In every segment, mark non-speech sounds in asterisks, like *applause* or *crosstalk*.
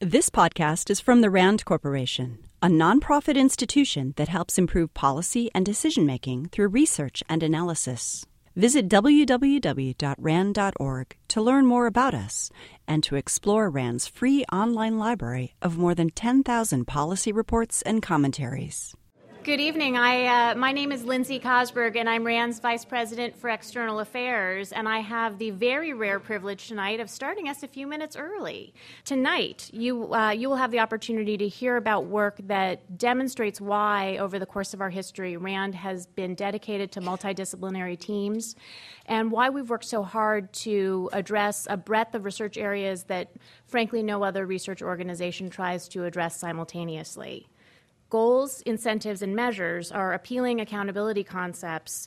This podcast is from the RAND Corporation, a nonprofit institution that helps improve policy and decision making through research and analysis. Visit www.rand.org to learn more about us and to explore RAND's free online library of more than 10,000 policy reports and commentaries. Good evening. I, uh, my name is Lindsay Cosberg, and I'm RAND's Vice President for External Affairs. And I have the very rare privilege tonight of starting us a few minutes early. Tonight, you, uh, you will have the opportunity to hear about work that demonstrates why, over the course of our history, RAND has been dedicated to multidisciplinary teams and why we've worked so hard to address a breadth of research areas that, frankly, no other research organization tries to address simultaneously. Goals, incentives, and measures are appealing accountability concepts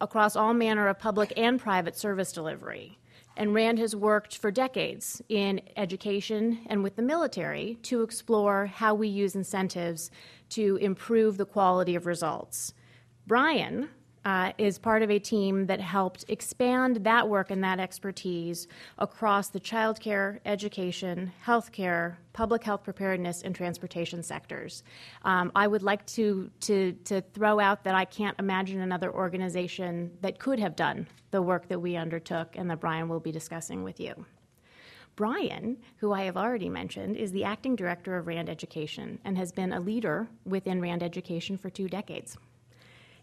across all manner of public and private service delivery. And RAND has worked for decades in education and with the military to explore how we use incentives to improve the quality of results. Brian uh, is part of a team that helped expand that work and that expertise across the childcare, education, healthcare, public health preparedness, and transportation sectors. Um, I would like to, to, to throw out that I can't imagine another organization that could have done the work that we undertook and that Brian will be discussing with you. Brian, who I have already mentioned, is the acting director of RAND Education and has been a leader within RAND Education for two decades.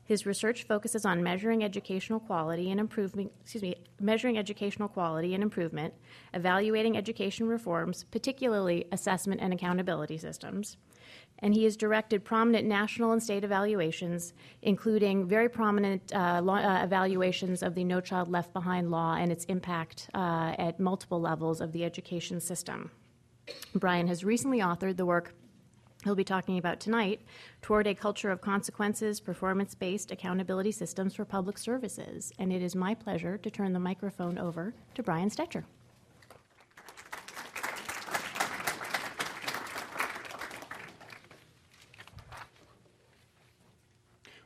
His research focuses on measuring educational quality and improvement, excuse me, measuring educational quality and improvement, evaluating education reforms, particularly assessment and accountability systems. And he has directed prominent national and state evaluations, including very prominent uh, law, uh, evaluations of the No Child Left Behind law and its impact uh, at multiple levels of the education system. Brian has recently authored the work he'll be talking about tonight toward a culture of consequences, performance based accountability systems for public services. And it is my pleasure to turn the microphone over to Brian Stecher.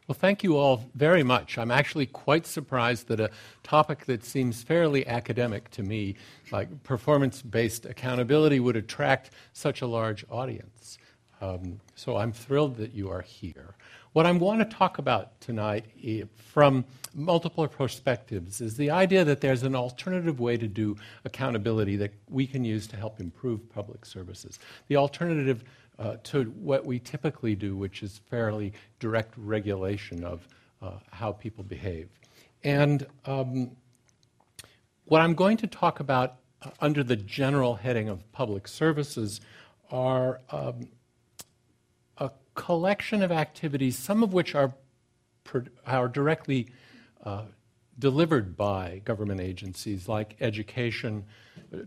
Well, thank you all very much. I'm actually quite surprised that a topic that seems fairly academic to me, like performance based accountability, would attract such a large audience. Um, so I'm thrilled that you are here. What I want to talk about tonight from multiple perspectives is the idea that there's an alternative way to do accountability that we can use to help improve public services. The alternative uh, to what we typically do, which is fairly direct regulation of uh, how people behave. And um, what I'm going to talk about uh, under the general heading of public services are um, collection of activities, some of which are, are directly uh, delivered by government agencies like education,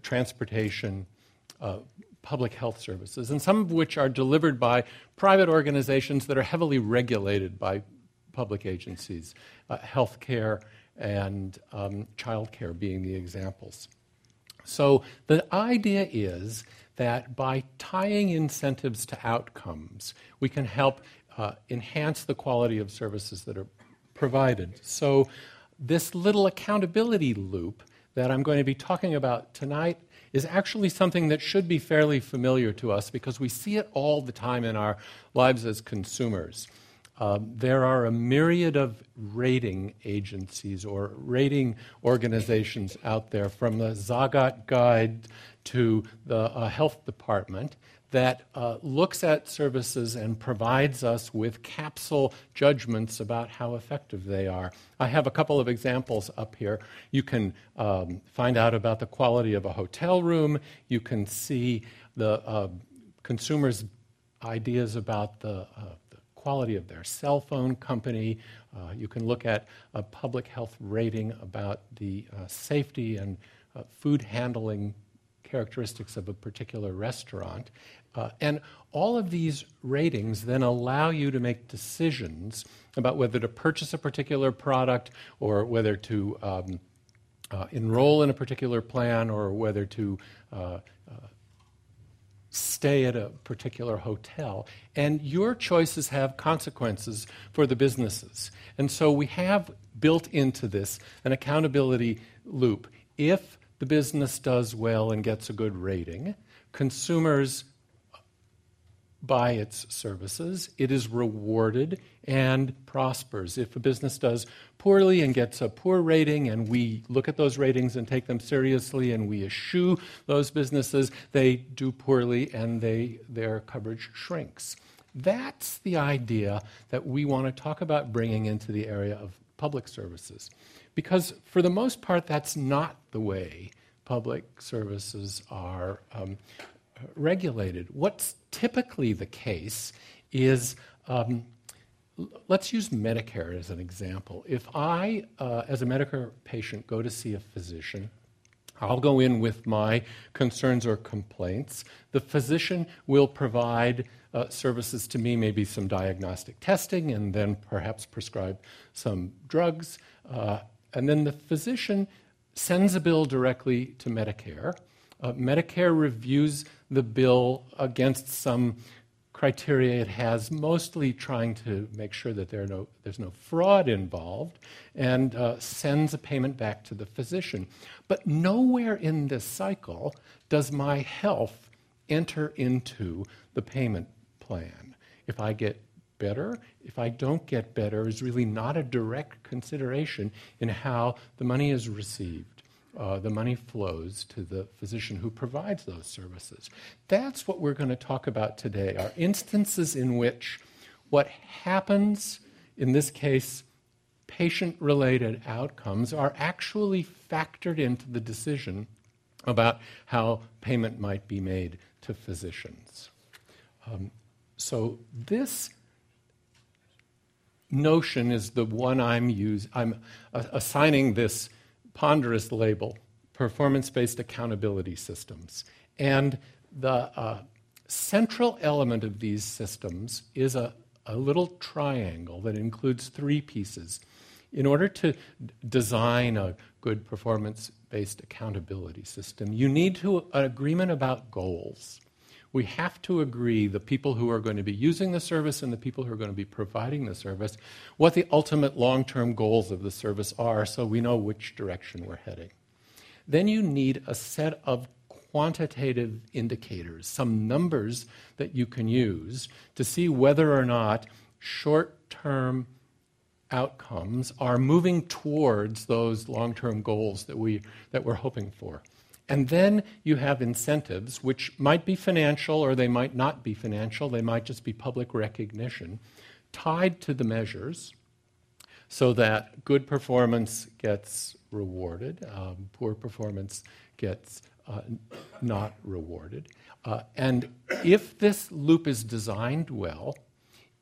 transportation, uh, public health services, and some of which are delivered by private organizations that are heavily regulated by public agencies, uh, healthcare and um, childcare being the examples. So the idea is that by tying incentives to outcomes, we can help uh, enhance the quality of services that are provided. So, this little accountability loop that I'm going to be talking about tonight is actually something that should be fairly familiar to us because we see it all the time in our lives as consumers. Um, there are a myriad of rating agencies or rating organizations out there, from the Zagat Guide to the uh, health department that uh, looks at services and provides us with capsule judgments about how effective they are. I have a couple of examples up here. You can um, find out about the quality of a hotel room. You can see the uh, consumers' ideas about the, uh, quality of their cell phone company. Uh, you can look at a public health rating about the uh, safety and food handling characteristics of a particular restaurant. Uh, and all of these ratings then allow you to make decisions about whether to purchase a particular product or whether to um, uh, enroll in a particular plan or whether to uh, uh stay at a particular hotel. And your choices have consequences for the businesses. And so we have built into this an accountability loop. If the business does well and gets a good rating, consumers buy its services, it is rewarded and prospers. If a business does poorly and gets a poor rating, and we look at those ratings and take them seriously and we eschew those businesses, they do poorly and they, their coverage shrinks. That's the idea that we want to talk about bringing into the area of public services. Because for the most part, that's not the way public services are um, regulated. What's typically the case is um, let's use Medicare as an example. If I, uh, as a Medicare patient, go to see a physician, I'll go in with my concerns or complaints. The physician will provide uh, services to me, maybe some diagnostic testing, and then perhaps prescribe some drugs. Uh, and then the physician sends a bill directly to Medicare. Uh, Medicare reviews the bill against some criteria it has, mostly trying to make sure that there no, there's no fraud involved, and uh, sends a payment back to the physician. But nowhere in this cycle does my health enter into the payment plan. If I get better, if I don't get better, is really not a direct consideration in how the money is received uh, the money flows to the physician who provides those services. That's what we're going to talk about today are instances in which what happens, in this case, patient related outcomes, are actually factored into the decision about how payment might be made to physicians. Um, so, this notion is the one I'm using. I'm assigning this ponderous label performance based accountability systems. And the uh, central element of these systems is a, a little triangle that includes three pieces. In order to design a good performance based accountability system, you need to, an agreement about goals we have to agree, the people who are going to be using the service and the people who are going to be providing the service, what the ultimate long term goals of the service are so we know which direction we're heading. Then you need a set of quantitative indicators, some numbers that you can use to see whether or not short term outcomes are moving towards those long term goals that, we, that we're hoping for. And then you have incentives, which might be financial or they might not be financial, they might just be public recognition, tied to the measures so that good performance gets rewarded, um, poor performance gets uh, not rewarded. Uh, and if this loop is designed well,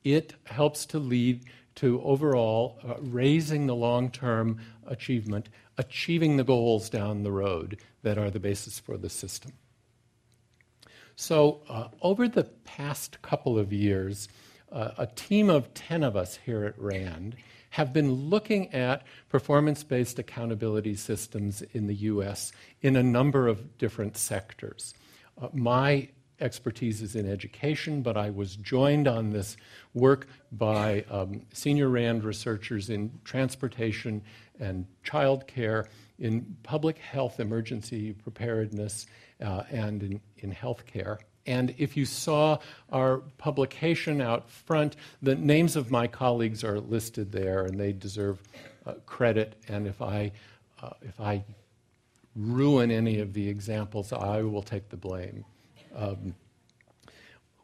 it helps to lead to overall uh, raising the long term achievement, achieving the goals down the road that are the basis for the system. So, uh, over the past couple of years, uh, a team of 10 of us here at RAND have been looking at performance based accountability systems in the US in a number of different sectors. Uh, my expertise is in education, but I was joined on this work by um, senior RAND researchers in transportation and childcare, in public health emergency preparedness, uh, and in, in healthcare. And if you saw our publication out front, the names of my colleagues are listed there, and they deserve uh, credit. And if I, uh, if I ruin any of the examples, I will take the blame. Um,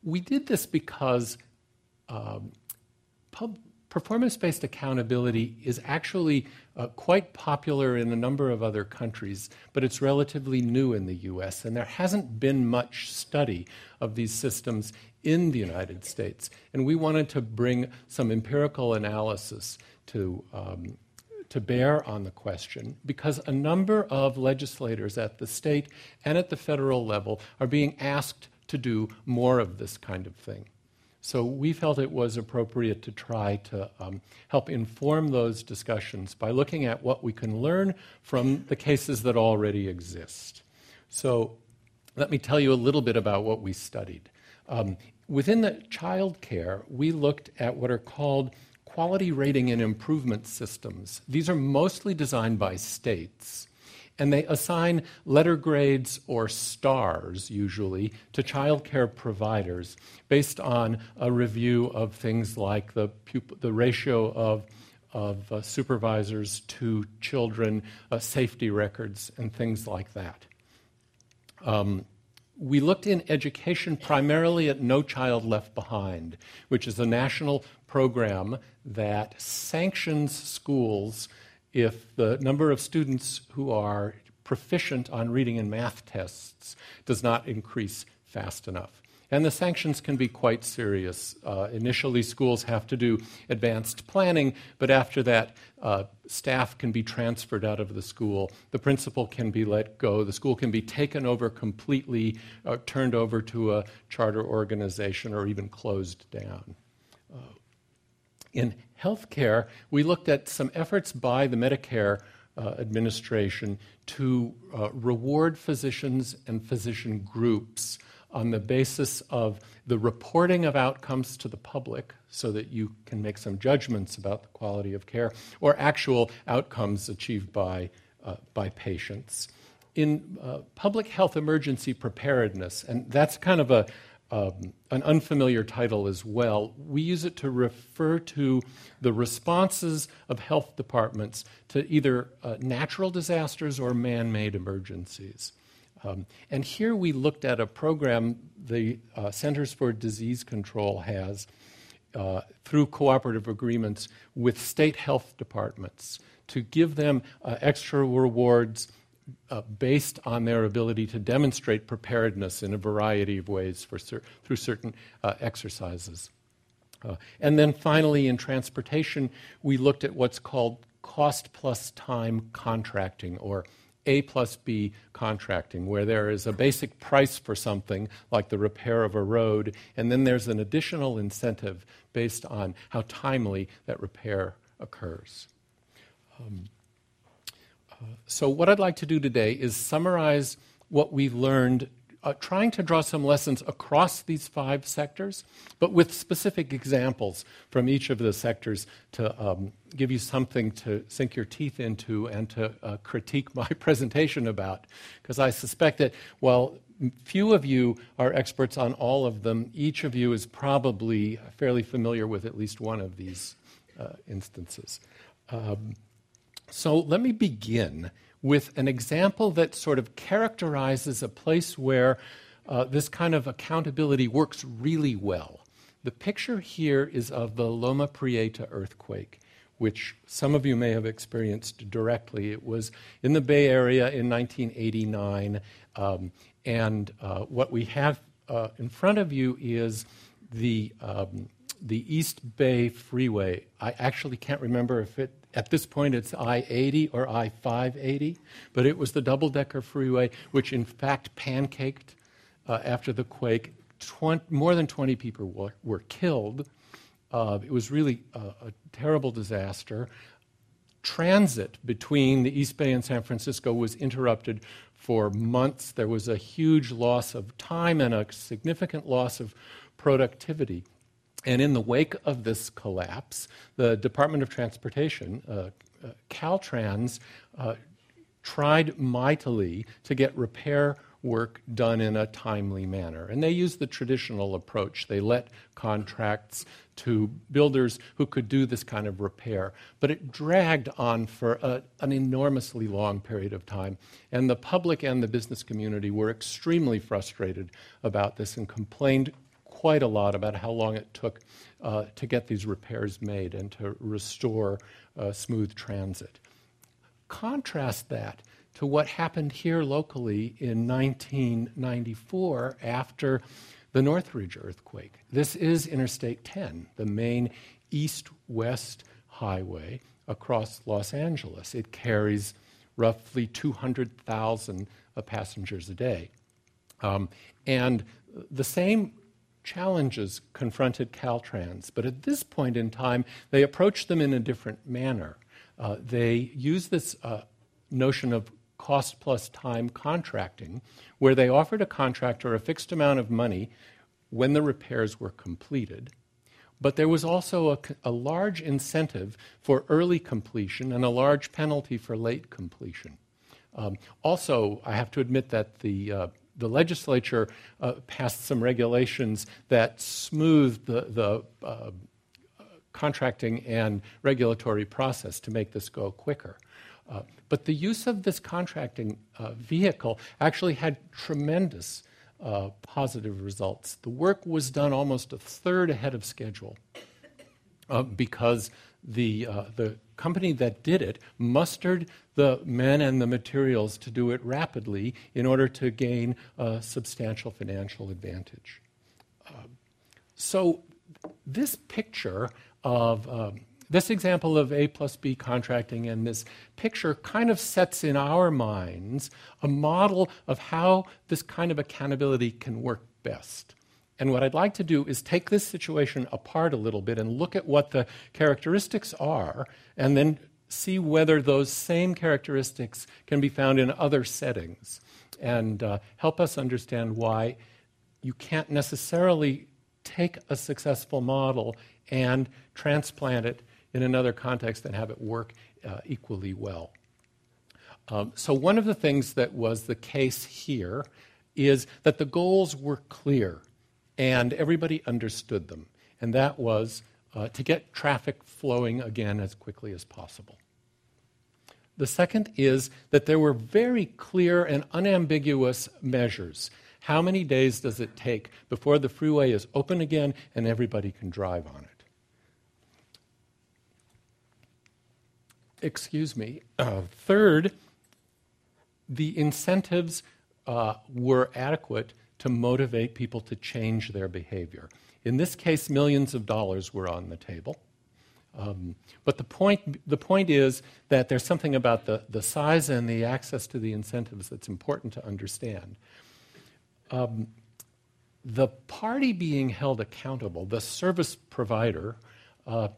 we did this because um, pub- performance based accountability is actually uh, quite popular in a number of other countries, but it's relatively new in the US, and there hasn't been much study of these systems in the United States. And we wanted to bring some empirical analysis to. Um, to bear on the question because a number of legislators at the state and at the federal level are being asked to do more of this kind of thing. So we felt it was appropriate to try to um, help inform those discussions by looking at what we can learn from the cases that already exist. So let me tell you a little bit about what we studied. Um, within the child care, we looked at what are called quality rating and improvement systems. These are mostly designed by states and they assign letter grades or stars, usually, to childcare providers based on a review of things like the, the ratio of, of uh, supervisors to children, uh, safety records, and things like that. Um, we looked in education primarily at No Child Left Behind, which is a national program that sanctions schools if the number of students who are proficient on reading and math tests does not increase fast enough. And the sanctions can be quite serious. Uh, initially, schools have to do advanced planning, but after that, uh, staff can be transferred out of the school. The principal can be let go. The school can be taken over completely, uh, turned over to a charter organization, or even closed down. Uh, in healthcare, we looked at some efforts by the Medicare uh, administration to uh, reward physicians and physician groups on the basis of the reporting of outcomes to the public so that you can make some judgments about the quality of care or actual outcomes achieved by, uh, by patients. In uh, public health emergency preparedness, and that's kind of a, um, an unfamiliar title as well. We use it to refer to the responses of health departments to either uh, natural disasters or man made emergencies. Um, and here we looked at a program the uh, Centers for Disease Control has uh, through cooperative agreements with state health departments to give them uh, extra rewards uh, based on their ability to demonstrate preparedness in a variety of ways cer- through certain uh, exercises. Uh, and then finally, in transportation, we looked at what's called cost plus time contracting, or A plus B contracting, where there is a basic price for something, like the repair of a road, and then there's an additional incentive based on how timely that repair occurs. Um, so, what I'd like to do today is summarize what we've learned, uh, trying to draw some lessons across these five sectors, but with specific examples from each of the sectors to um, give you something to sink your teeth into and to uh, critique *laughs* my presentation about. Because I suspect that while few of you are experts on all of them, each of you is probably fairly familiar with at least one of these uh, instances. Um, so let me begin with an example that sort of characterizes a place where uh, this kind of accountability works really well. The picture here is of the Loma Prieta earthquake, which some of you may have experienced directly. It was in the Bay Area in 1989. Um, and uh, what we have uh, in front of you is the, um, the East Bay Freeway. I actually can't remember if it at this point, it's I 80 or I 580, but it was the double decker freeway, which in fact pancaked uh, after the quake. 20, more than 20 people were, were killed. Uh, it was really a, a terrible disaster. Transit between the East Bay and San Francisco was interrupted for months. There was a huge loss of time and a significant loss of productivity. And in the wake of this collapse, the Department of Transportation, uh, uh, Caltrans, uh, tried mightily to get repair work done in a timely manner. And they used the traditional approach. They let contracts to builders who could do this kind of repair. But it dragged on for a, an enormously long period of time. And the public and the business community were extremely frustrated about this and complained quite a lot about how long it took uh, to get these repairs made and to restore uh, smooth transit. Contrast that to what happened here locally in 1994 after the Northridge earthquake. This is Interstate 10, the main east west highway across Los Angeles. It carries roughly 200,000 uh, passengers a day. Um, and the same challenges confronted Caltrans, but at this point in time, they approached them in a different manner. Uh, they used this uh, notion of cost plus time contracting, where they offered a contractor a fixed amount of money when the repairs were completed. But there was also a, a large incentive for early completion and a large penalty for late completion. Um, also, I have to admit that the uh, the legislature uh, passed some regulations that smoothed the, the uh, contracting and regulatory process to make this go quicker. Uh, but the use of this contracting uh, vehicle actually had tremendous uh, positive results. The work was done almost a third ahead of schedule uh, because the, the company that did it mustered the men and the materials to do it rapidly in order to gain a substantial financial advantage. Uh, so, this picture of um, this example of A plus B contracting and this picture kind of sets in our minds a model of how this kind of accountability can work best. And what I'd like to do is take this situation apart a little bit and look at what the characteristics are, and then see whether those same characteristics can be found in other settings, and uh, help us understand why you can't necessarily take a successful model and transplant it in another context and have it work uh, equally well. Um, so, one of the things that was the case here is that the goals were clear and everybody understood them. And that was uh, to get traffic flowing again as quickly as possible. The second is that there were very clear and unambiguous measures. How many days does it take before the freeway is open again and everybody can drive on it? Excuse me. Uh, third, the incentives uh, were adequate to motivate people to change their behavior. In this case, millions of dollars were on the table. Um, but the point, the point is that there's something about the, the size and the access to the incentives that's important to understand. Um, the party being held accountable, the service provider, uh,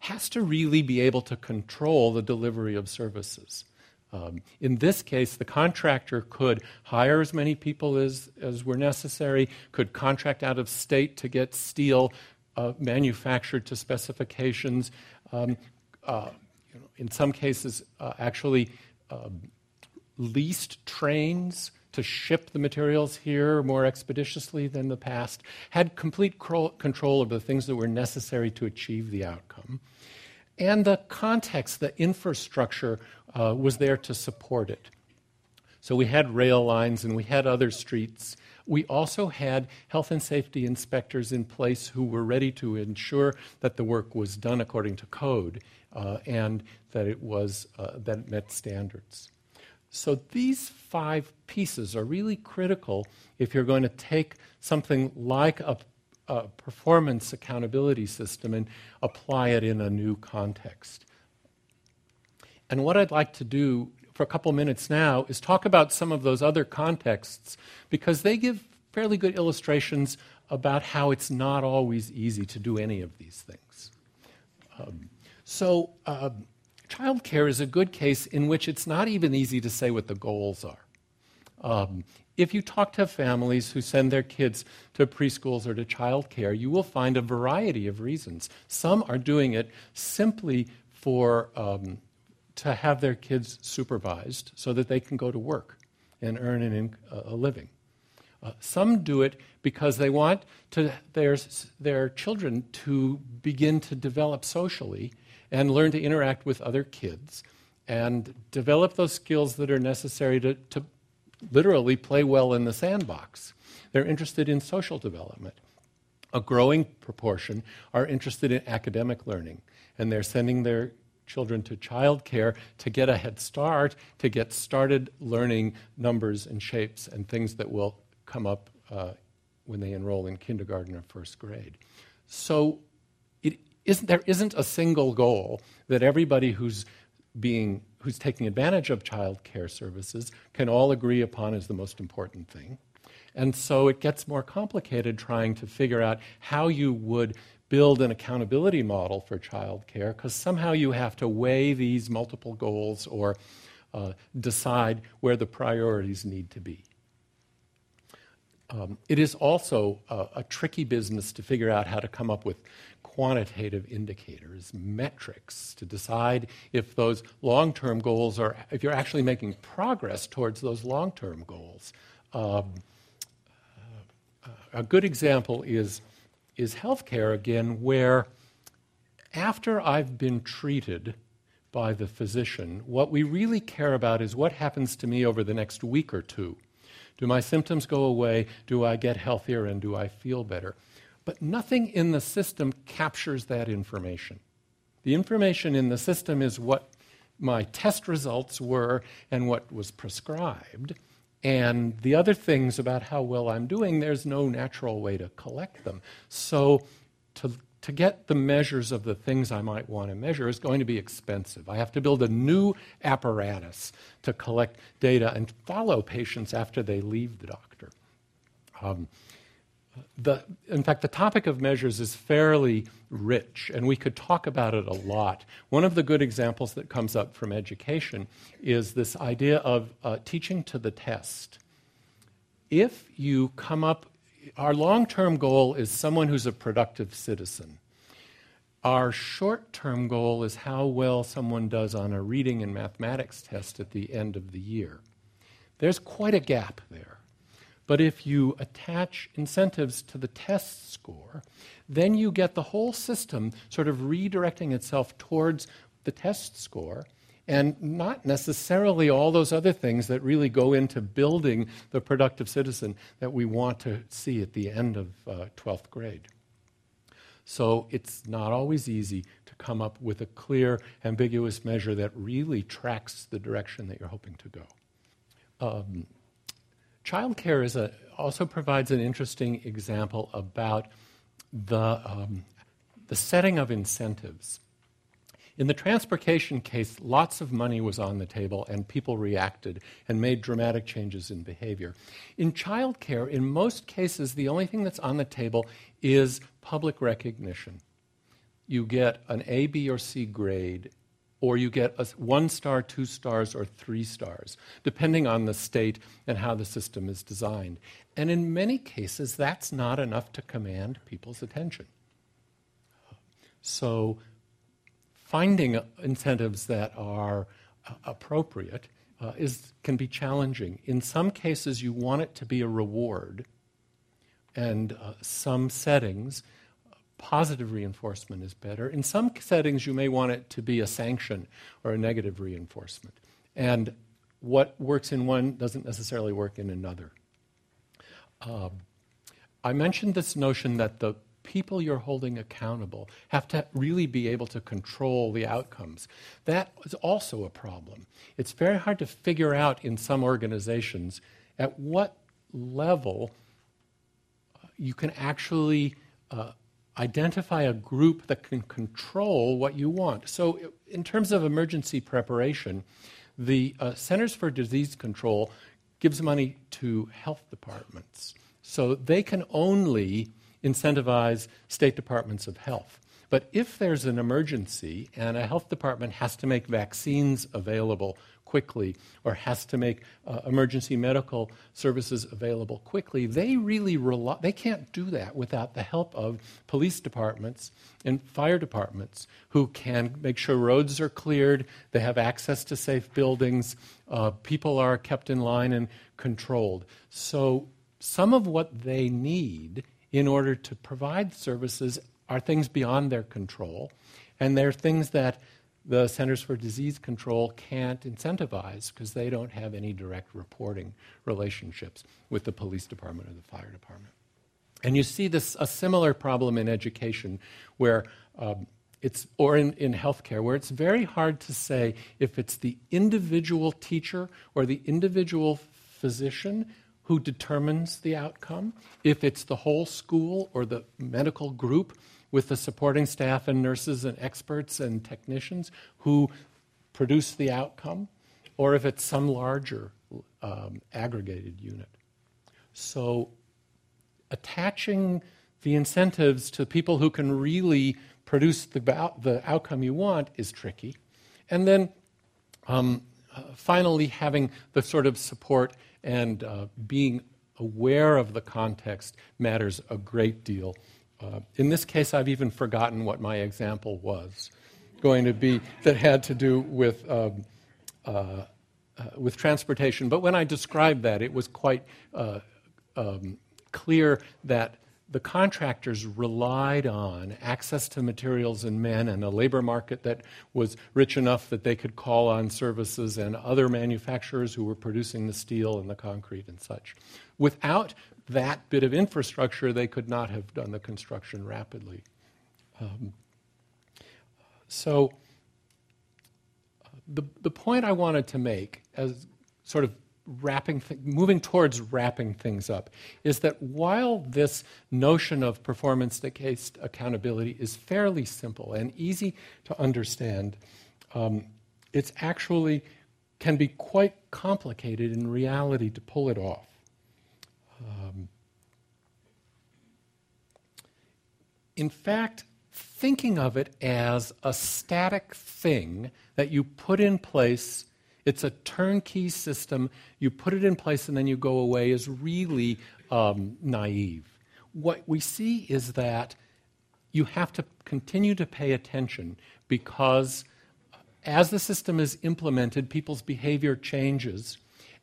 has to really be able to control the delivery of services. Um, in this case, the contractor could hire as many people as, as were necessary, could contract out of state to get steel uh, manufactured to specifications. Um, uh, you know, in some cases, uh, actually um, leased trains to ship the materials here more expeditiously than the past, had complete control of the things that were necessary to achieve the outcome. And the context, the infrastructure uh, was there to support it. So we had rail lines and we had other streets. We also had health and safety inspectors in place who were ready to ensure that the work was done according to code uh, and that it was uh, that it met standards. So these five pieces are really critical if you're going to take something like a, a performance accountability system and apply it in a new context. And what I'd like to do for a couple minutes now is talk about some of those other contexts because they give fairly good illustrations about how it's not always easy to do any of these things. Um, so, uh, childcare is a good case in which it's not even easy to say what the goals are. Um, if you talk to families who send their kids to preschools or to childcare, you will find a variety of reasons. Some are doing it simply for um, to have their kids supervised so that they can go to work and earn an, a living. Uh, some do it because they want to, their, their children to begin to develop socially and learn to interact with other kids and develop those skills that are necessary to, to literally play well in the sandbox. They're interested in social development. A growing proportion are interested in academic learning, and they're sending their children to childcare to get a head start, to get started learning numbers and shapes and things that will come up uh, when they enroll in kindergarten or first grade. So it isn't, there isn't a single goal that everybody who's being who's taking advantage of child care services can all agree upon as the most important thing. And so it gets more complicated trying to figure out how you would build an accountability model for childcare because somehow you have to weigh these multiple goals or uh, decide where the priorities need to be. Um, it is also a, a, tricky business to figure out how to come up with quantitative indicators, metrics, to decide if those long term goals are, if you're actually making progress towards those long term goals. Um, uh, a good example is, is healthcare, again, where after I've been treated by the physician, what we really care about is what happens to me over the next week or two. Do my symptoms go away? Do I get healthier and do I feel better? But nothing in the system captures that information. The information in the system is what my test results were and what was prescribed. And the other things about how well I'm doing, there's no natural way to collect them. So, to to get the measures of the things I might want to measure is going to be expensive. I have to build a new apparatus to collect data and follow patients after they leave the doctor. Um, the, in fact, the topic of measures is fairly rich, and we could talk about it a lot. One of the good examples that comes up from education is this idea of uh, teaching to the test. If you come up our long term goal is someone who's a productive citizen. Our short term goal is how well someone does on a reading and mathematics test at the end of the year. There's quite a gap there. But if you attach incentives to the test score, then you get the whole system sort of redirecting itself towards the test score and not necessarily all those other things that really go into building the productive citizen that we want to see at the end of uh, 12th grade. So it's not always easy to come up with a clear, ambiguous measure that really tracks the direction that you're hoping to go. Um, childcare is a, also provides an interesting example about the, um, the setting of incentives. In the transportation case, lots of money was on the table and people reacted and made dramatic changes in behavior. In childcare, in most cases, the only thing that's on the table is public recognition. You get an A, B, or C grade, or you get a one star, two stars, or three stars, depending on the state and how the system is designed. And in many cases, that's not enough to command people's attention. So finding incentives that are uh, appropriate uh, is, can be challenging. In some cases, you want it to be a reward, and uh, some settings, positive reinforcement is better. In some settings, you may want it to be a sanction or a negative reinforcement. And what works in one doesn't necessarily work in another. Um, I mentioned this notion that the people you're holding accountable have to really be able to control the outcomes. That is also a problem. It's very hard to figure out in some organizations at what level uh, you can actually uh, identify a group that can control what you want. So, in terms of emergency preparation, the uh, Centers for Disease Control gives money to health departments. So they can only incentivize state departments of health. But if there's an emergency and a health department has to make vaccines available quickly or has to make uh, emergency medical services available quickly, they really rely, they can't do that without the help of police departments and fire departments who can make sure roads are cleared, they have access to safe buildings, uh, people are kept in line and controlled. So some of what they need in order to provide services are things beyond their control, and they're things that the Centers for Disease Control can't incentivize because they don't have any direct reporting relationships with the police department or the fire department. And you see this a similar problem in education where um, it's or in, in healthcare where it's very hard to say if it's the individual teacher or the individual physician who determines the outcome, if it's the whole school or the medical group with the supporting staff and nurses and experts and technicians who produce the outcome, or if it's some larger um, aggregated unit. So, attaching the incentives to people who can really produce the, the outcome you want is tricky. And then um, finally, having the sort of support and uh, being aware of the context matters a great deal. Uh, in this case, I've even forgotten what my example was going to be that had to do with, um, uh, uh, with transportation. But when I described that, it was quite uh, um, clear that the contractors relied on access to materials and men and a labor market that was rich enough that they could call on services and other manufacturers who were producing the steel and the concrete and such. Without that bit of infrastructure, they could not have done the construction rapidly. Um, so, uh, the, the point I wanted to make as sort of wrapping, th- moving towards wrapping things up, is that while this notion of performance-based accountability is fairly simple and easy to understand, um, it's actually can be quite complicated in reality to pull it off. Um, in fact, thinking of it as a static thing that you put in place it's a turnkey system. You put it in place and then you go away is really um, naive. What we see is that you have to continue to pay attention because as the system is implemented, people's behavior changes.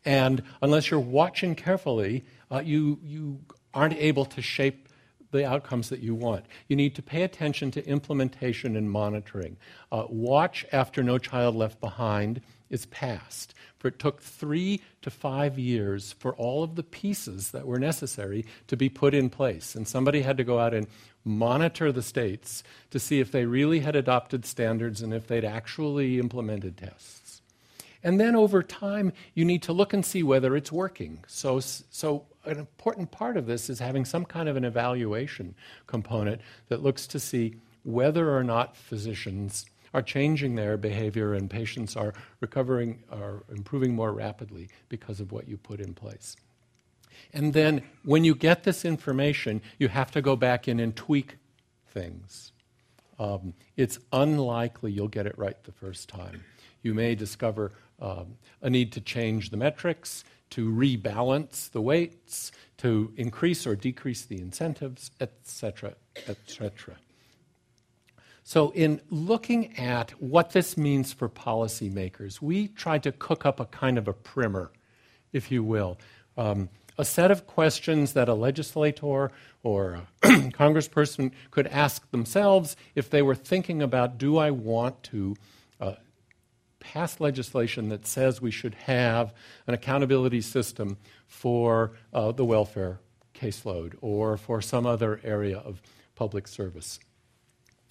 And unless you're watching carefully, uh, you, you aren't able to shape the outcomes that you want. You need to pay attention to implementation and monitoring. Uh, watch after No Child Left Behind is passed. For it took three to five years for all of the pieces that were necessary to be put in place. And somebody had to go out and monitor the states to see if they really had adopted standards and if they'd actually implemented tests. And then over time, you need to look and see whether it's working. So, so an important part of this is having some kind of an evaluation component that looks to see whether or not physicians are changing their behavior and patients are recovering, are improving more rapidly because of what you put in place. And then when you get this information, you have to go back in and tweak things. Um, it's unlikely you'll get it right the first time. You may discover um, a need to change the metrics, to rebalance the weights, to increase or decrease the incentives, etc., etc. So, in looking at what this means for policymakers, we tried to cook up a kind of a primer, if you will. Um, a set of questions that a legislator or a *clears throat* congressperson could ask themselves if they were thinking about do I want to uh, pass legislation that says we should have an accountability system for uh, the welfare caseload or for some other area of public service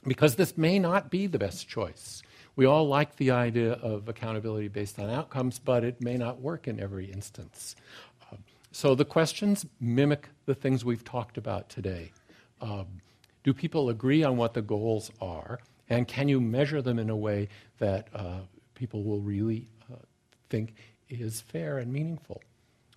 because this may not be the best choice. We all like the idea of accountability based on outcomes, but it may not work in every instance. Uh, so the questions mimic the things we've talked about today. Um, do people agree on what the goals are? And can you measure them in a way that uh, people will really uh, think is fair and meaningful?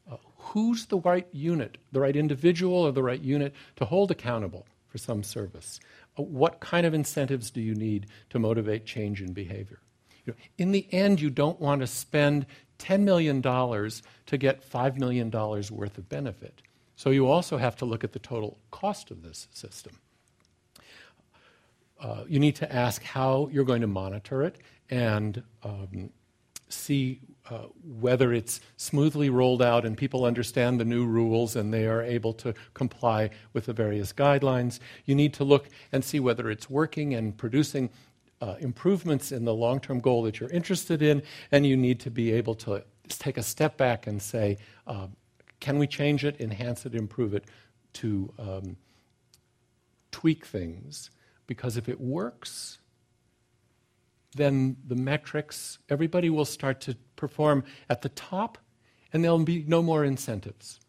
Uh, who's the right unit, the right individual or the right unit to hold accountable for some service? What kind of incentives do you need to motivate change in behavior? You know, in the end, you don't want to spend $10 million to get $5 million worth of benefit. So you also have to look at the total cost of this system. Uh, you need to ask how you're going to monitor it and um, see uh, whether it's smoothly rolled out and people understand the new rules and they are able to comply with the various guidelines. You need to look and see whether it's working and producing uh, improvements in the long term goal that you're interested in, and you need to be able to take a step back and say, uh, can we change it, enhance it, improve it to um, tweak things? Because if it works, then the metrics, everybody will start to perform at the top, and there'll be no more incentives.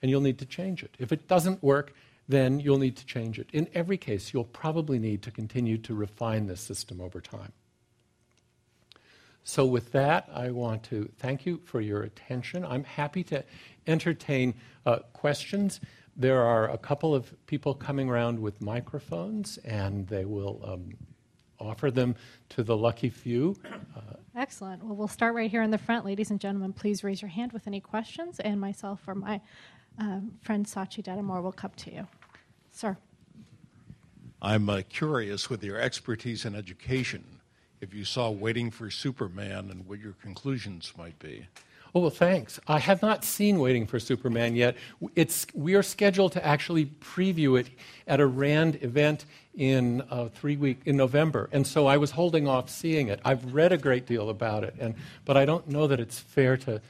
And you'll need to change it. If it doesn't work, then you'll need to change it. In every case, you'll probably need to continue to refine this system over time. So, with that, I want to thank you for your attention. I'm happy to entertain uh, questions. There are a couple of people coming around with microphones, and they will um, offer them to the lucky few. Uh, Excellent. Well, we'll start right here in the front. Ladies and gentlemen, please raise your hand with any questions, and myself or my Um, friend Sachi Dedamore will come to you. Sir. I'm uh, curious with your expertise in education if you saw Waiting for Superman and what your conclusions might be. Oh, well, thanks. I have not seen Waiting for Superman yet. It's, we are scheduled to actually preview it at a RAND event in uh, three week in November, and so I was holding off seeing it. I've read a great deal about it, and, but I don't know that it's fair to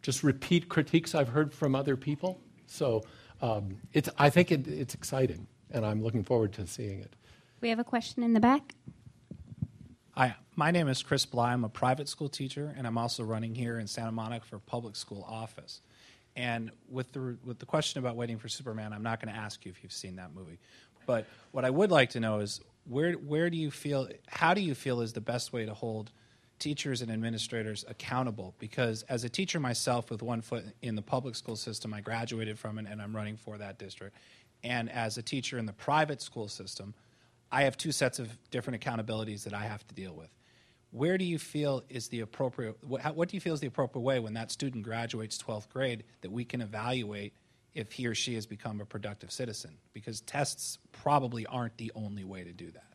just repeat critiques I've heard from other people. So um, it's, I think it, it's exciting, and I'm looking forward to seeing it. We have a question in the back. Hi, my name is Chris Bly. I'm a private school teacher, and I'm also running here in Santa Monica for public school office. And with the, with the question about Waiting for Superman, I'm not going to ask you if you've seen that movie. But what I would like to know is where, where do you feel, how do you feel is the best way to hold teachers and administrators accountable? Because as a teacher myself with one foot in the public school system, I graduated from it and I'm running for that district. And as a teacher in the private school system, I have two sets of different accountabilities that I have to deal with. Where do you feel is the appropriate, what, what do you feel is the appropriate way when that student graduates 12th grade that we can evaluate if he or she has become a productive citizen? Because tests probably aren't the only way to do that.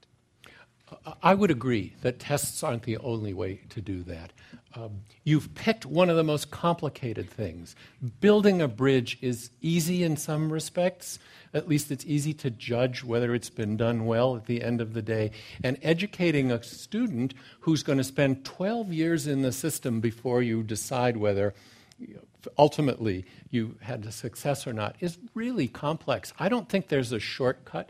I would agree that tests aren't the only way to do that. Um, you've picked one of the most complicated things. Building a bridge is easy in some respects. At least it's easy to judge whether it's been done well at the end of the day. And educating a student who's going to spend 12 years in the system before you decide whether you know, ultimately you had a success or not is really complex. I don't think there's a shortcut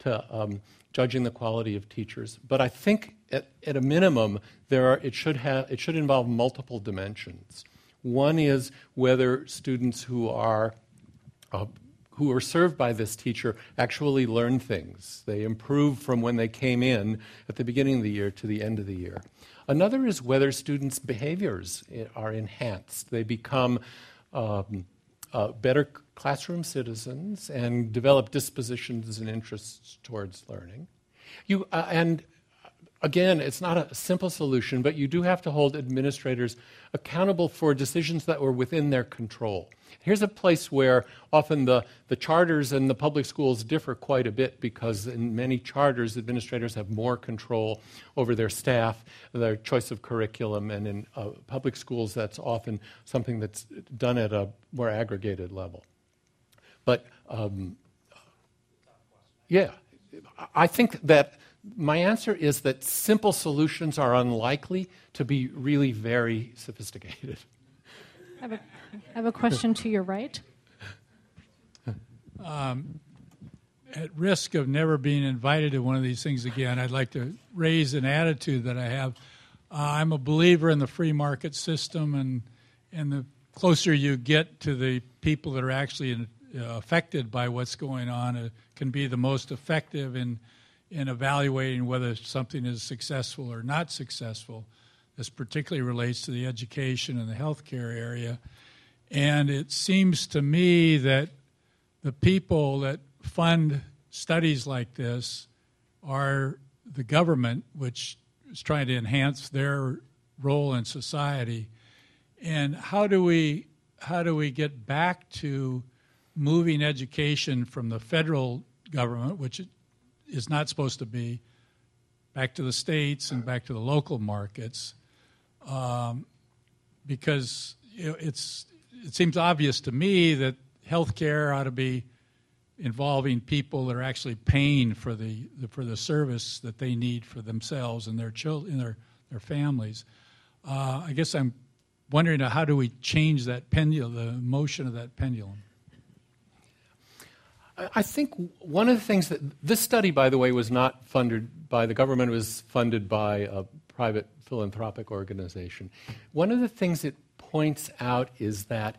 to um, judging the quality of teachers, but I think at, at a minimum there are, it, should have, it should involve multiple dimensions. One is whether students who are uh, who are served by this teacher actually learn things. They improve from when they came in at the beginning of the year to the end of the year. Another is whether students' behaviors are enhanced. They become um, uh, better classroom citizens and develop dispositions and interests towards learning. You, uh, and again, it's not a simple solution, but you do have to hold administrators accountable for decisions that were within their control. Here's a place where often the, the charters and the public schools differ quite a bit because in many charters, administrators have more control over their staff, their choice of curriculum, and in uh, public schools, that's often something that's done at a more aggregated level. But um, yeah, I think that my answer is that simple solutions are unlikely to be really very sophisticated. I have a, I have a question to your right. *laughs* Um, at risk of never being invited to one of these things again, I'd like to raise an attitude that I have. Uh, I'm a believer in the free market system, and and the closer you get to the people that are actually in, uh, affected by what's going on, it can be the most effective in in evaluating whether something is successful or not successful. This particularly relates to the education and the healthcare area. And it seems to me that the people that fund studies like this are the government, which is trying to enhance their role in society. And how do we how do we get back to moving education from the federal government, which is not supposed to be, back to the states and back to the local markets? um, because it's it seems obvious to me that healthcare ought to be involving people that are actually paying for the, the for the service that they need for themselves and their children their their families. Uh, I guess I'm wondering how do we change that pendulum, the motion of that pendulum. I think one of the things that this study, by the way, was not funded by the government; it was funded by a private philanthropic organization. One of the things it points out is that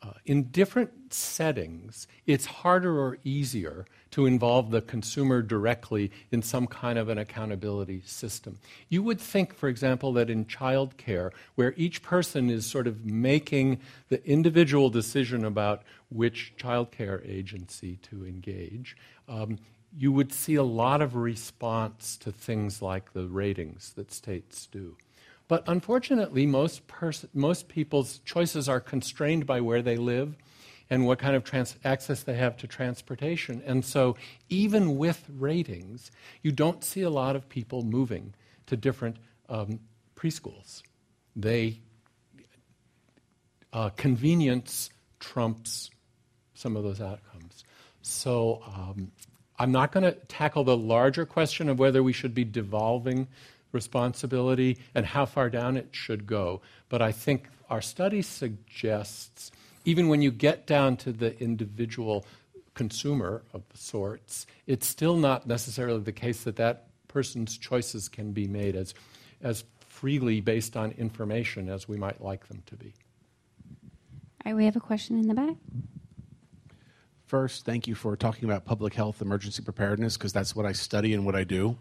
uh, in different settings, it's harder or easier to involve the consumer directly in some kind of an accountability system. You would think, for example, that in childcare, where each person is sort of making the individual decision about which childcare agency to engage, um, you would see a lot of response to things like the ratings that states do. But unfortunately, most, pers- most people's choices are constrained by where they live. and what kind of trans- access they have to transportation. And so, even with ratings, you don't see a lot of people moving to different um, preschools. They uh, convenience trumps some of those outcomes. So um, I'm not going to tackle the larger question of whether we should be devolving responsibility and how far down it should go. But I think our study suggests, even when you get down to the individual consumer of sorts, it's still not necessarily the case that that person's choices can be made as, as freely based on information as we might like them to be. All right, we have a question in the back. First, thank you for talking about public health emergency preparedness because that's what I study and what I do.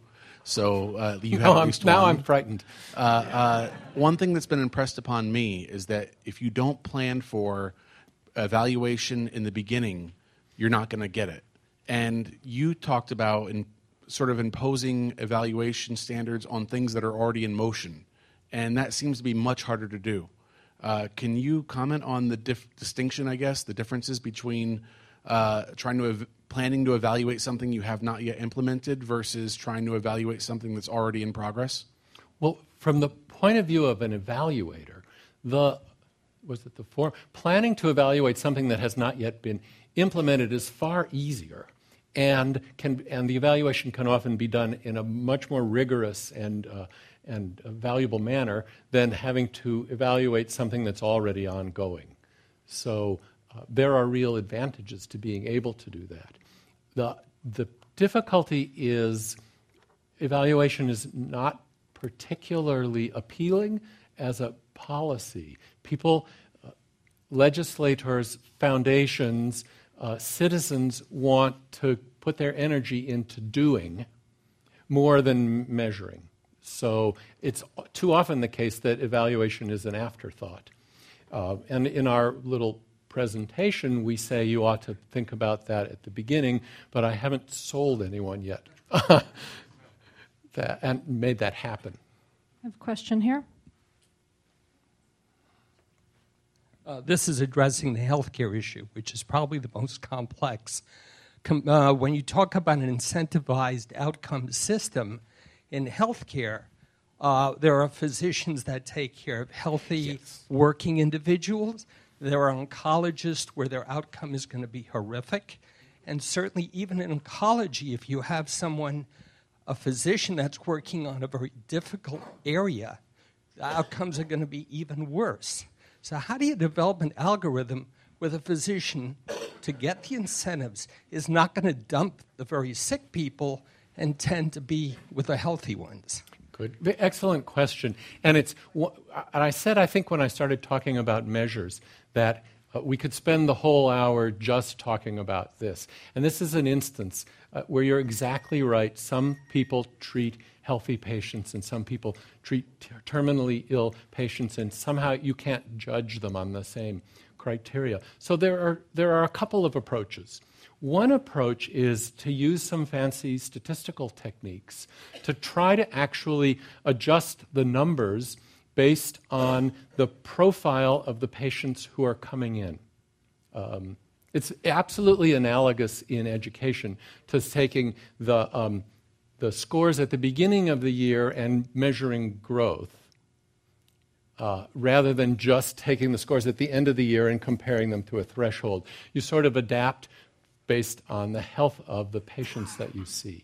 So uh, you *laughs* have no, at least now one. I'm frightened. Uh, uh, one thing that's been impressed upon me is that if you don't plan for evaluation in the beginning, you're not going to get it. And you talked about in sort of imposing evaluation standards on things that are already in motion, and that seems to be much harder to do. Uh, can you comment on the dif- distinction, I guess, the differences between uh, trying to ev- planning to evaluate something you have not yet implemented versus trying to evaluate something that's already in progress? Well, from the point of view of an evaluator, the was it the form planning to evaluate something that has not yet been implemented is far easier and can and the evaluation can often be done in a much more rigorous and uh, and valuable manner than having to evaluate something that's already ongoing. So there are real advantages to being able to do that. The the difficulty is evaluation is not particularly appealing as a policy. People, uh, legislators, foundations, uh, citizens want to put their energy into doing more than measuring. So it's too often the case that evaluation is an afterthought. Uh, and in our little presentation, we say you ought to think about that at the beginning, but I haven't sold anyone yet *laughs* that, and made that happen. I have a question here. Uh, this is addressing the healthcare issue, which is probably the most complex. Com- uh, when you talk about an incentivized outcome system in healthcare, uh, there are physicians that take care of healthy Yes. working individuals. There are oncologists where their outcome is going to be horrific. And certainly, even in oncology, if you have someone, a physician that's working on a very difficult area, the outcomes are going to be even worse. So, how do you develop an algorithm with a physician, to get the incentives, is not going to dump the very sick people and tend to be with the healthy ones? Good. Excellent question. And it's, and I said, I think, when I started talking about measures, that uh, we could spend the whole hour just talking about this. And this is an instance uh, where you're exactly right. Some people treat healthy patients, and some people treat terminally ill patients, and somehow you can't judge them on the same criteria. So there are, there are a couple of approaches. One approach is to use some fancy statistical techniques to try to actually adjust the numbers based on the profile of the patients who are coming in. Um, it's absolutely analogous in education to taking the, um, the scores at the beginning of the year and measuring growth. Uh, rather than just taking the scores at the end of the year and comparing them to a threshold. You sort of adapt based on the health of the patients that you see.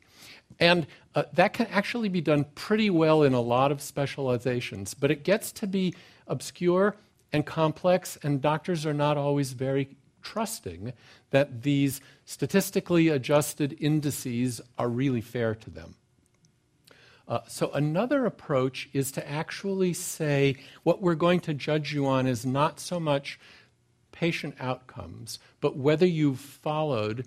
And uh, that can actually be done pretty well in a lot of specializations, but it gets to be obscure and complex, and doctors are not always very trusting that these statistically adjusted indices are really fair to them. Uh, so, another approach is to actually say what we're going to judge you on is not so much patient outcomes, but whether you've followed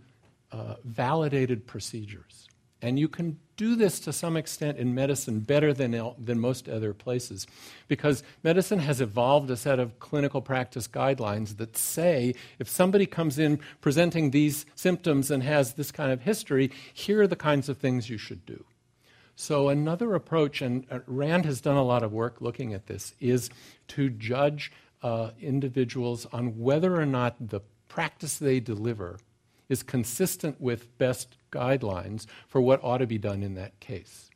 uh, validated procedures. And you can do this to some extent in medicine better than, than most other places because medicine has evolved a set of clinical practice guidelines that say if somebody comes in presenting these symptoms and has this kind of history, here are the kinds of things you should do. So, another approach, and uh, Rand has done a lot of work looking at this, is to judge uh, individuals on whether or not the practice they deliver is consistent with best guidelines for what ought to be done in that case.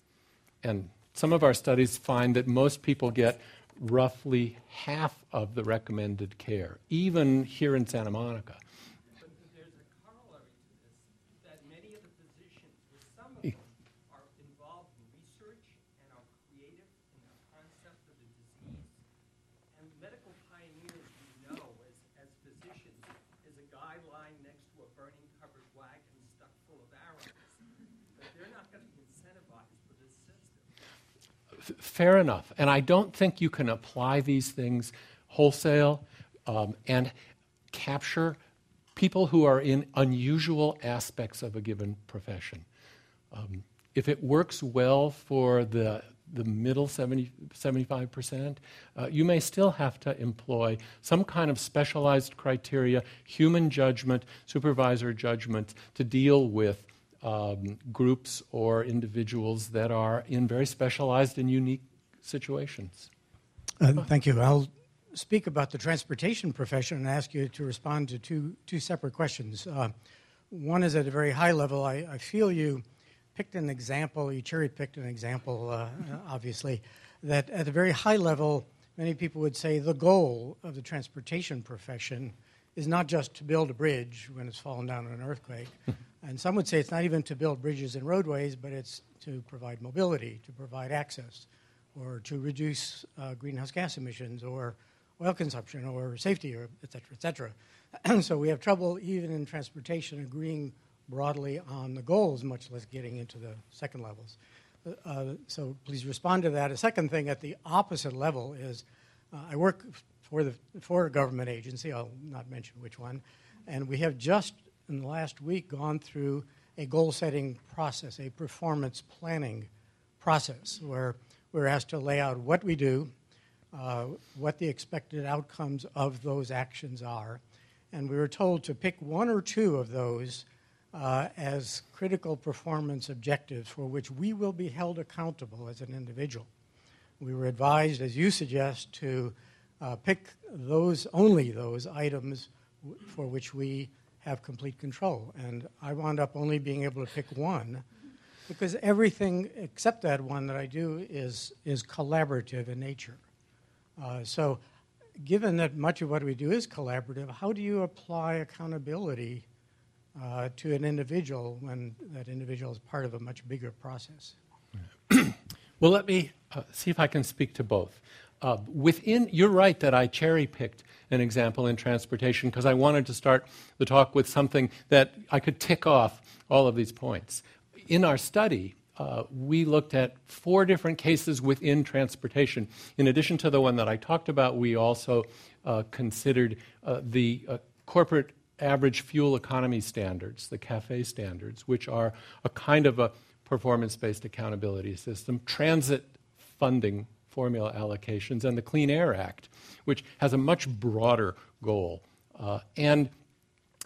And some of our studies find that most people get roughly half of the recommended care, even here in Santa Monica. Fair enough. And I don't think you can apply these things wholesale um, and capture people who are in unusual aspects of a given profession. Um, if it works well for the the middle 70, 75%, uh, you may still have to employ some kind of specialized criteria, human judgment, supervisor judgment to deal with um, groups or individuals that are in very specialized and unique situations. Uh, thank you. I'll speak about the transportation profession and ask you to respond to two, two separate questions. Uh, one is at a very high level. I, I, feel you picked an example, you cherry picked an example, uh, obviously, that at a very high level, many people would say the goal of the transportation profession is not just to build a bridge when it's fallen down in an earthquake. *laughs* and some would say it's not even to build bridges and roadways, but it's to provide mobility, to provide access, or to reduce uh, greenhouse gas emissions, or oil consumption, or safety, or et cetera, et cetera. *clears throat* so we have trouble even in transportation agreeing broadly on the goals, much less getting into the second levels. Uh, so please respond to that. A second thing at the opposite level is uh, I work for, the, for a government agency, I'll not mention which one, and we have just in the last week gone through a goal setting process, a performance planning process, where we're asked to lay out what we do, uh, what the expected outcomes of those actions are, and we were told to pick one or two of those uh, as critical performance objectives for which we will be held accountable as an individual. We were advised, as you suggest, to uh, pick those, only those items w- for which we have complete control. And I wound up only being able to pick one because everything except that one that I do is, is collaborative in nature. Uh, so, given that much of what we do is collaborative, how do you apply accountability uh, to an individual when that individual is part of a much bigger process? *clears throat* well, let me uh, see if I can speak to both. Uh, within, you're right that I cherry picked an example in transportation because I wanted to start the talk with something that I could tick off all of these points. In our study, uh, we looked at four different cases within transportation. In addition to the one that I talked about, we also uh, considered uh, the uh, corporate average fuel economy standards, the CAFE standards, which are a kind of a performance based accountability system, transit funding formula allocations, and the Clean Air Act, which has a much broader goal. Uh, and,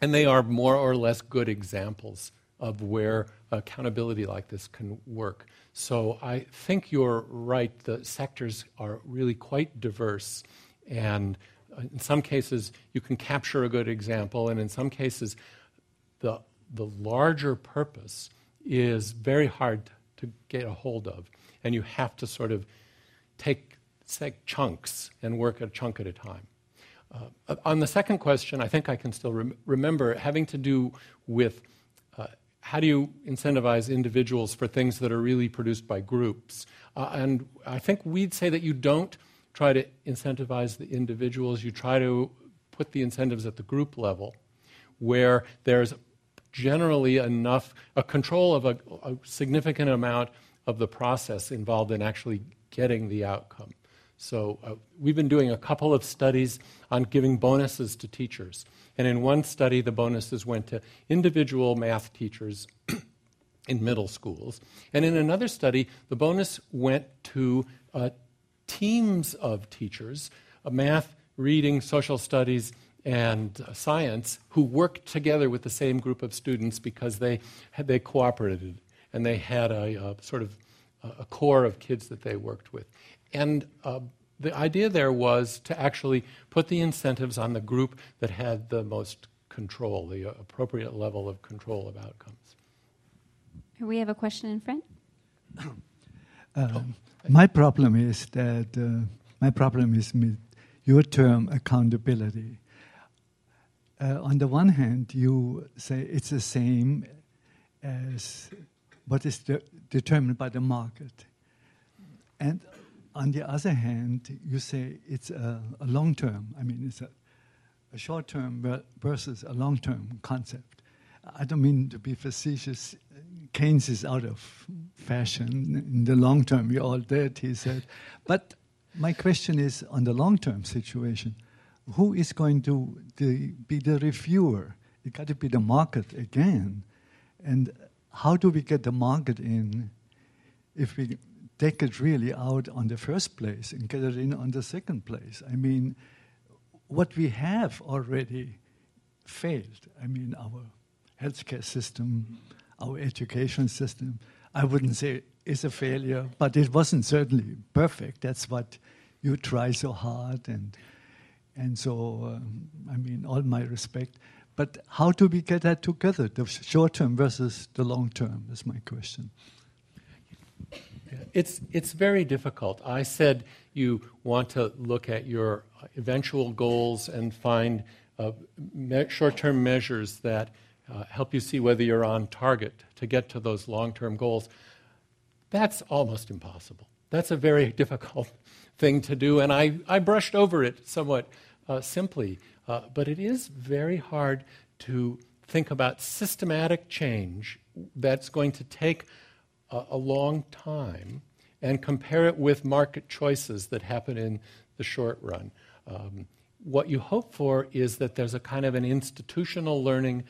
and they are more or less good examples of where accountability like this can work. So I think you're right. The sectors are really quite diverse. And in some cases, you can capture a good example. And in some cases, the, the larger purpose is very hard to get a hold of. And you have to sort of take, take chunks and work a chunk at a time. Uh, on the second question, I think I can still rem- remember having to do with how do you incentivize individuals for things that are really produced by groups. Uh, and I think we'd say that you don't try to incentivize the individuals, you try to put the incentives at the group level where there's generally enough, a control of a, a significant amount of the process involved in actually getting the outcome. So uh, we've been doing a couple of studies on giving bonuses to teachers. And in one study, the bonuses went to individual math teachers *clears throat* in middle schools. And in another study, the bonus went to uh, teams of teachers, uh, math, reading, social studies, and uh, science, who worked together with the same group of students because they, they cooperated and they had a, a sort of a core of kids that they worked with. And uh, the idea there was to actually put the incentives on the group that had the most control, the appropriate level of control of outcomes. We have a question in front. Uh, *coughs* my problem is that uh, my problem is with your term accountability. Uh, on the one hand, you say it's the same as what is de- determined by the market, and on the other hand, you say it's a, a long term. I mean, it's a, a short term versus a long term concept. I don't mean to be facetious. Keynes is out of fashion. In the long term, we're all dead, he said. But my question is on the long term situation who is going to the, be the reviewer? It got to be the market again. And how do we get the market in if we take it really out on the first place and get it in on the second place? I mean, what we have already failed. I mean, our healthcare system, our education system, I wouldn't say is a failure, but it wasn't certainly perfect. That's what you try so hard and and so um, I mean all my respect. But how do we get that together, the short term versus the long term? Is my question. It's it's very difficult. I said you want to look at your eventual goals and find uh, me- short-term measures that uh, help you see whether you're on target to get to those long term goals. That's almost impossible. That's a very *laughs* difficult thing to do, and I, I brushed over it somewhat uh, simply. Uh, but it is very hard to think about systematic change that's going to take a, long time and compare it with market choices that happen in the short run. Um, what you hope for is that there's a kind of an institutional learning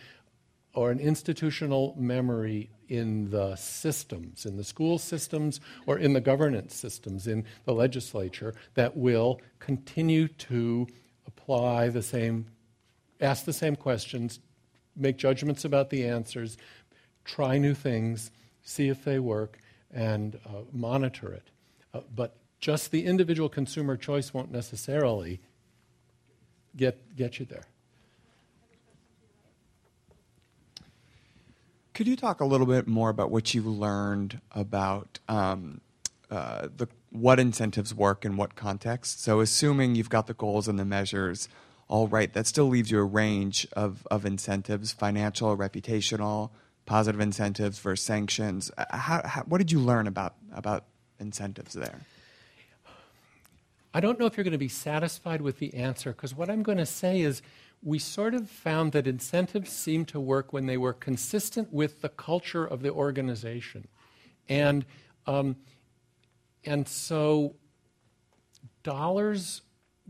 or an institutional memory in the systems, in the school systems or in the governance systems, in the legislature, that will continue to apply the same, ask the same questions, make judgments about the answers, try new things, see if they work, and uh, monitor it. Uh, but just the individual consumer choice won't necessarily get, get you there. Could you talk a little bit more about what you learned about um, uh, the what incentives work in what context? So, assuming you've got the goals and the measures all right, that still leaves you a range of, of incentives: financial, reputational, positive incentives versus sanctions. Uh, how, how, what did you learn about about incentives there? I don't know if you're going to be satisfied with the answer because what I'm going to say is we sort of found that incentives seemed to work when they were consistent with the culture of the organization. And, um, and so dollars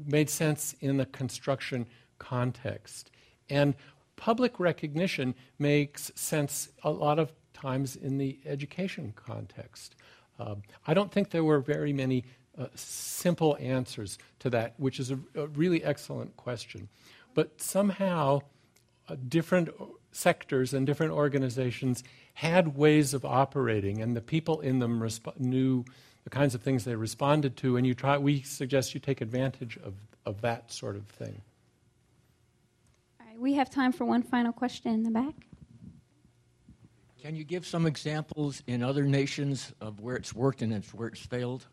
made sense in the construction context. And public recognition makes sense a lot of times in the education context. Uh, I don't think there were very many uh, simple answers to that, which is a, a really excellent question. But somehow, uh, different sectors and different organizations had ways of operating, and the people in them resp- knew the kinds of things they responded to. And you try, we suggest you take advantage of, of that sort of thing. All right, we have time for one final question in the back. Can you give some examples in other nations of where it's worked and where it's failed?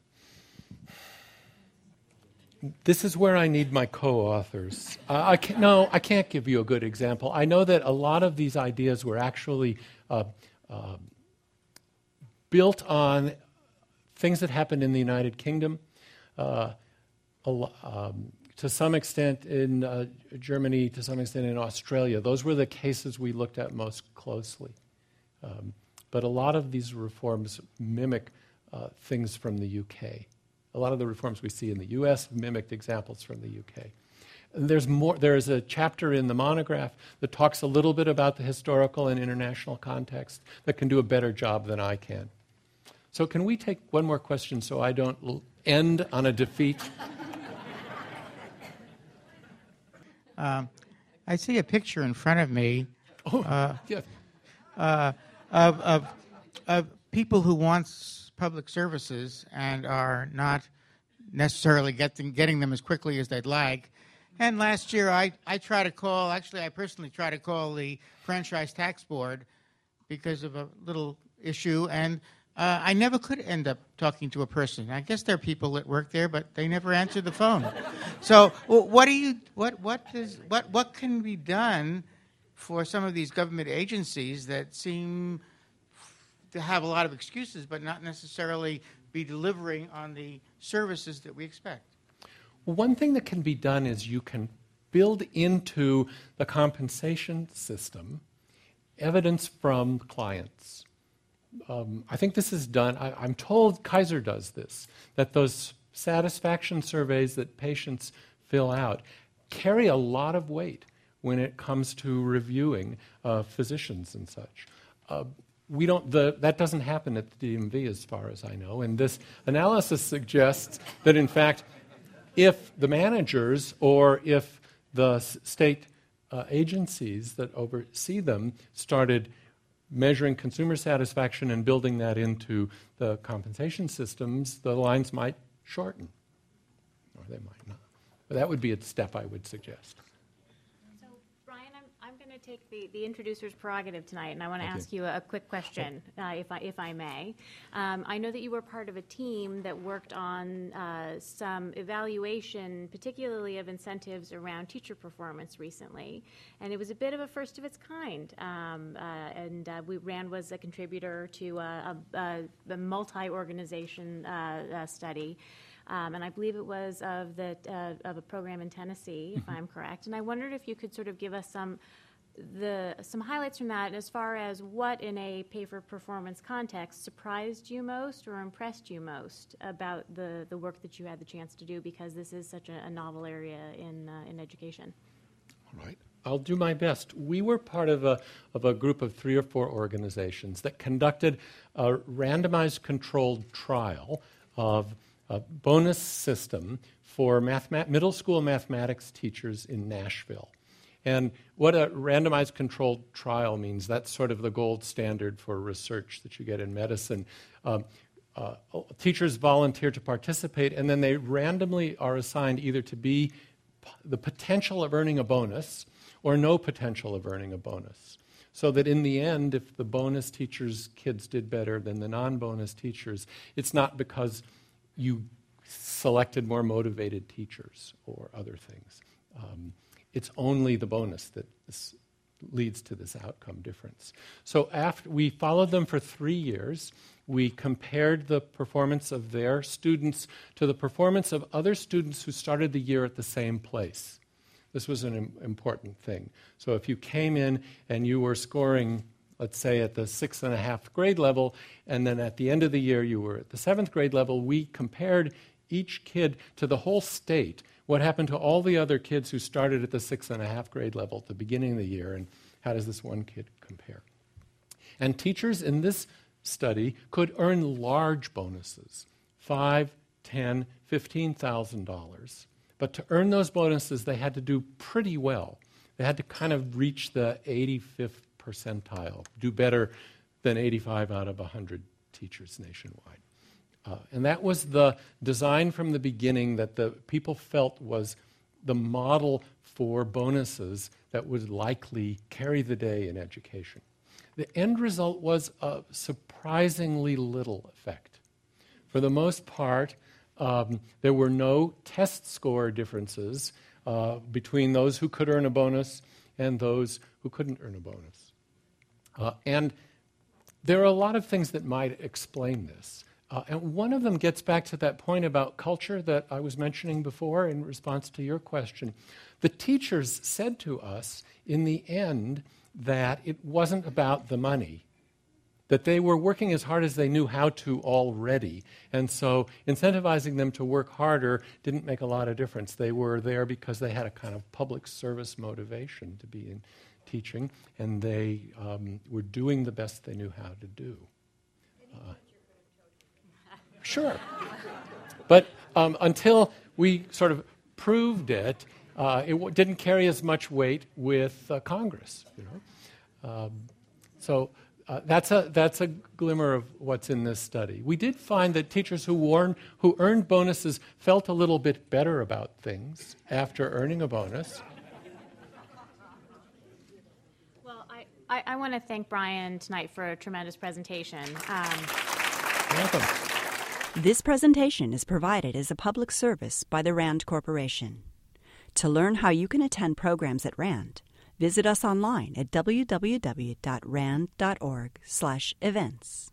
this is where I need my co-authors. Uh, I can't, no, I can't give you a good example. I know that a lot of these ideas were actually uh, uh, built on things that happened in the United Kingdom, uh, um, to some extent in uh, Germany, to some extent in Australia. Those were the cases we looked at most closely. Um, but a lot of these reforms mimic uh, things from the UK. A lot of the reforms we see in the US mimicked examples from the UK. And there's more, there is a chapter in the monograph that talks a little bit about the historical and international context that can do a better job than I can. So, can we take one more question so I don't end on a defeat? Um, I see a picture in front of me oh, uh, yeah. uh, of, of, of people who once public services and are not necessarily getting, getting them as quickly as they'd like. And last year, I, I tried to call, actually, I personally tried to call the Franchise Tax Board because of a little issue, and uh, I never could end up talking to a person. I guess there are people that work there, but they never answer the phone. So, what do you, what, what, is, what, what can be done for some of these government agencies that seem to have a lot of excuses, but not necessarily be delivering on the services that we expect? One thing that can be done is you can build into the compensation system evidence from clients. Um, I think this is done, I, am told Kaiser does this, that those satisfaction surveys that patients fill out carry a lot of weight when it comes to reviewing uh, physicians and such. Uh, we don't, the, that doesn't happen at the DMV as far as I know, and this analysis suggests that in fact, if the managers or if the state uh, agencies that oversee them started measuring consumer satisfaction and building that into the compensation systems, the lines might shorten, or they might not. But that would be a step I would suggest take the, the introducer's prerogative tonight, and I want to ask you. you. a quick question, uh, if, I, if I may. Um, I know that you were part of a team that worked on uh, some evaluation, particularly of incentives around teacher performance recently, and it was a bit of a first of its kind. Um, uh, and uh, we, Rand was a contributor to a, a, a multi organization uh, uh, study. Um, and I believe it was of the uh, of a program in Tennessee, if mm-hmm. I'm correct. And I wondered if you could sort of give us some the some highlights from that as far as what in a pay for performance context surprised you most or impressed you most about the, the work that you had the chance to do because this is such a, a novel area in uh, in education. All right. I'll do my best. We were part of a, of a group of three or four organizations that conducted a randomized controlled trial of a bonus system for middle school mathematics teachers in Nashville. And what a randomized controlled trial means, that's sort of the gold standard for research that you get in medicine. Um, uh, teachers volunteer to participate, and then they randomly are assigned either to be p- the potential of earning a bonus or no potential of earning a bonus. So that in the end, if the bonus teachers' kids did better than the non bonus teachers, it's not because you selected more motivated teachers or other things. Um, it's only the bonus that leads to this outcome difference. So after we followed them for three years, we compared the performance of their students to the performance of other students who started the year at the same place. This was an important thing. So if you came in and you were scoring, let's say, at the sixth and a half grade level, and then at the end of the year you were at the seventh grade level, we compared each kid to the whole state what happened to all the other kids who started at the six and a half grade level at the beginning of the year, and how does this one kid compare? And teachers in this study could earn large bonuses five, ten, fifteen thousand dollars. But to earn those bonuses, they had to do pretty well. They had to kind of reach the 85th percentile, do better than 85 out of 100 teachers nationwide. Uh, and that was the design from the beginning that the people felt was the model for bonuses that would likely carry the day in education. The end result was a surprisingly little effect. For the most part, um, there were no test score differences uh, between those who could earn a bonus and those who couldn't earn a bonus. Uh, and there are a lot of things that might explain this. Uh, and one of them gets back to that point about culture that I was mentioning before in response to your question. The teachers said to us in the end that it wasn't about the money, that they were working as hard as they knew how to already. And so incentivizing them to work harder didn't make a lot of difference. They were there because they had a kind of public service motivation to be in teaching, and they um, were doing the best they knew how to do. Uh, Sure. But um, until we sort of proved it, uh, it w- didn't carry as much weight with uh, Congress. You know? Um, so uh, that's, a, that's a glimmer of what's in this study. We did find that teachers who, warn, who earned bonuses felt a little bit better about things after earning a bonus. Well, I, I, I want to thank Brian tonight for a tremendous presentation. Um, Welcome. This presentation is provided as a public service by the RAND Corporation. To learn how you can attend programs at RAND, visit us online at www.rand.org/events.